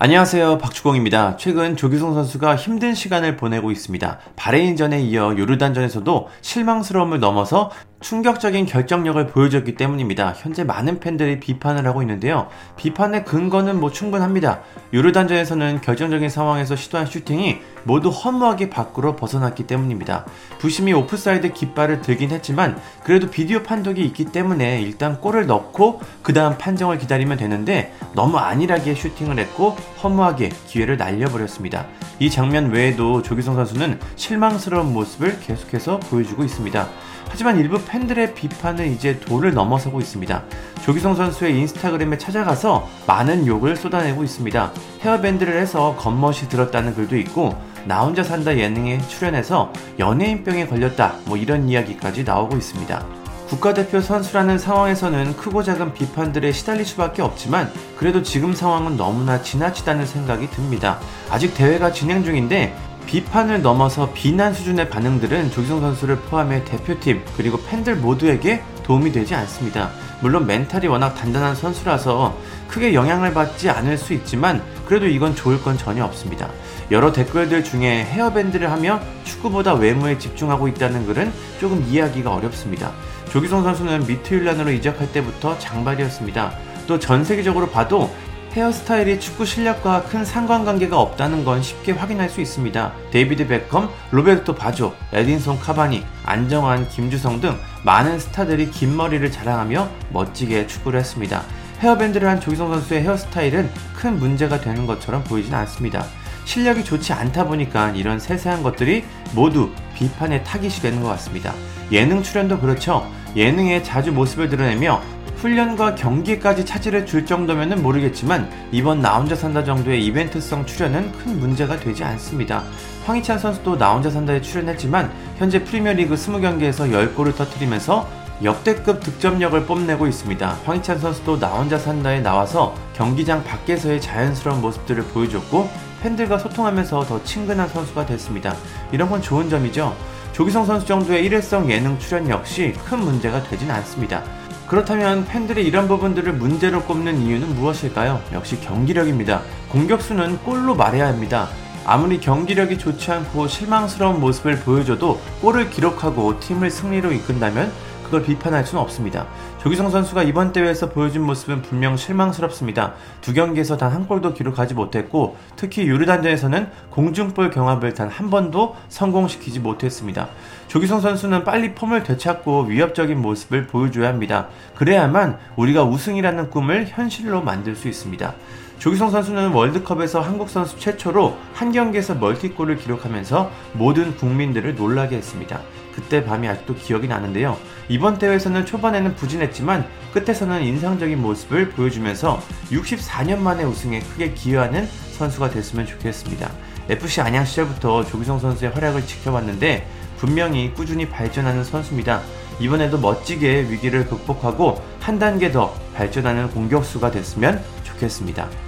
안녕하세요. 박주공입니다. 최근 조규성 선수가 힘든 시간을 보내고 있습니다. 바레인전에 이어 요르단전에서도 실망스러움을 넘어서 충격적인 결정력을 보여줬기 때문입니다. 현재 많은 팬들이 비판을 하고 있는데요. 비판의 근거는 뭐 충분합니다. 요르단전에서는 결정적인 상황에서 시도한 슈팅이 모두 허무하게 밖으로 벗어났기 때문입니다. 부심이 오프사이드 깃발을 들긴 했지만 그래도 비디오 판독이 있기 때문에 일단 골을 넣고 그 다음 판정을 기다리면 되는데 너무 안일하게 슈팅을 했고 허무하게 기회를 날려버렸습니다. 이 장면 외에도 조기성 선수는 실망스러운 모습을 계속해서 보여주고 있습니다. 하지만 일부 팬들의 비판은 이제 도를 넘어서고 있습니다. 조기성 선수의 인스타그램에 찾아가서 많은 욕을 쏟아내고 있습니다. 헤어밴드를 해서 겉멋이 들었다는 글도 있고 나 혼자 산다 예능에 출연해서 연예인병에 걸렸다 뭐 이런 이야기까지 나오고 있습니다. 국가대표 선수라는 상황에서는 크고 작은 비판들에 시달릴 수밖에 없지만 그래도 지금 상황은 너무나 지나치다는 생각이 듭니다. 아직 대회가 진행 중인데 비판을 넘어서 비난 수준의 반응들은 조기성 선수를 포함해 대표팀 그리고 팬들 모두에게 도움이 되지 않습니다. 물론 멘탈이 워낙 단단한 선수라서 크게 영향을 받지 않을 수 있지만 그래도 이건 좋을 건 전혀 없습니다. 여러 댓글들 중에 헤어밴드를 하며 축구보다 외모에 집중하고 있다는 글은 조금 이해하기가 어렵습니다. 조기성 선수는 미트윌란으로 이적할 때부터 장발이었습니다. 또 전 세계적으로 봐도 헤어스타일이 축구 실력과 큰 상관관계가 없다는 건 쉽게 확인할 수 있습니다. 데이비드 베컴, 로베르토 바조, 에딘손 카바니, 안정환, 김주성 등 많은 스타들이 긴 머리를 자랑하며 멋지게 축구를 했습니다. 헤어밴드를 한 조규성 선수의 헤어스타일은 큰 문제가 되는 것처럼 보이진 않습니다. 실력이 좋지 않다 보니까 이런 세세한 것들이 모두 비판의 타깃이 되는 것 같습니다. 예능 출연도 그렇죠. 예능에 자주 모습을 드러내며 훈련과 경기까지 차질을 줄 정도면 모르겠지만 이번 나 혼자 산다 정도의 이벤트성 출연은 큰 문제가 되지 않습니다. 황희찬 선수도 나 혼자 산다에 출연했지만 현재 프리미어리그 20경기에서 10골을 터뜨리면서 역대급 득점력을 뽐내고 있습니다. 황희찬 선수도 나 혼자 산다에 나와서 경기장 밖에서의 자연스러운 모습들을 보여줬고 팬들과 소통하면서 더 친근한 선수가 됐습니다. 이런 건 좋은 점이죠. 조기성 선수 정도의 일회성 예능 출연 역시 큰 문제가 되진 않습니다. 그렇다면 팬들이 이런 부분들을 문제로 꼽는 이유는 무엇일까요? 역시 경기력입니다. 공격수는 골로 말해야 합니다. 아무리 경기력이 좋지 않고 실망스러운 모습을 보여줘도 골을 기록하고 팀을 승리로 이끈다면 그걸 비판할 수는 없습니다. 조기성 선수가 이번 대회에서 보여준 모습은 분명 실망스럽습니다. 두 경기에서 단 한 골도 기록하지 못했고 특히 유르단전에서는 공중볼 경합을 단 한 번도 성공시키지 못했습니다. 조기성 선수는 빨리 폼을 되찾고 위협적인 모습을 보여줘야 합니다. 그래야만 우리가 우승이라는 꿈을 현실로 만들 수 있습니다. 조기성 선수는 월드컵에서 한국 선수 최초로 한 경기에서 멀티골을 기록하면서 모든 국민들을 놀라게 했습니다. 그때 밤이 아직도 기억이 나는데요. 이번 대회에서는 초반에는 부진했지만 끝에서는 인상적인 모습을 보여주면서 64년 만에 우승에 크게 기여하는 선수가 됐으면 좋겠습니다. FC 안양 시절부터 조기성 선수의 활약을 지켜봤는데 분명히 꾸준히 발전하는 선수입니다. 이번에도 멋지게 위기를 극복하고 한 단계 더 발전하는 공격수가 됐으면 좋겠습니다.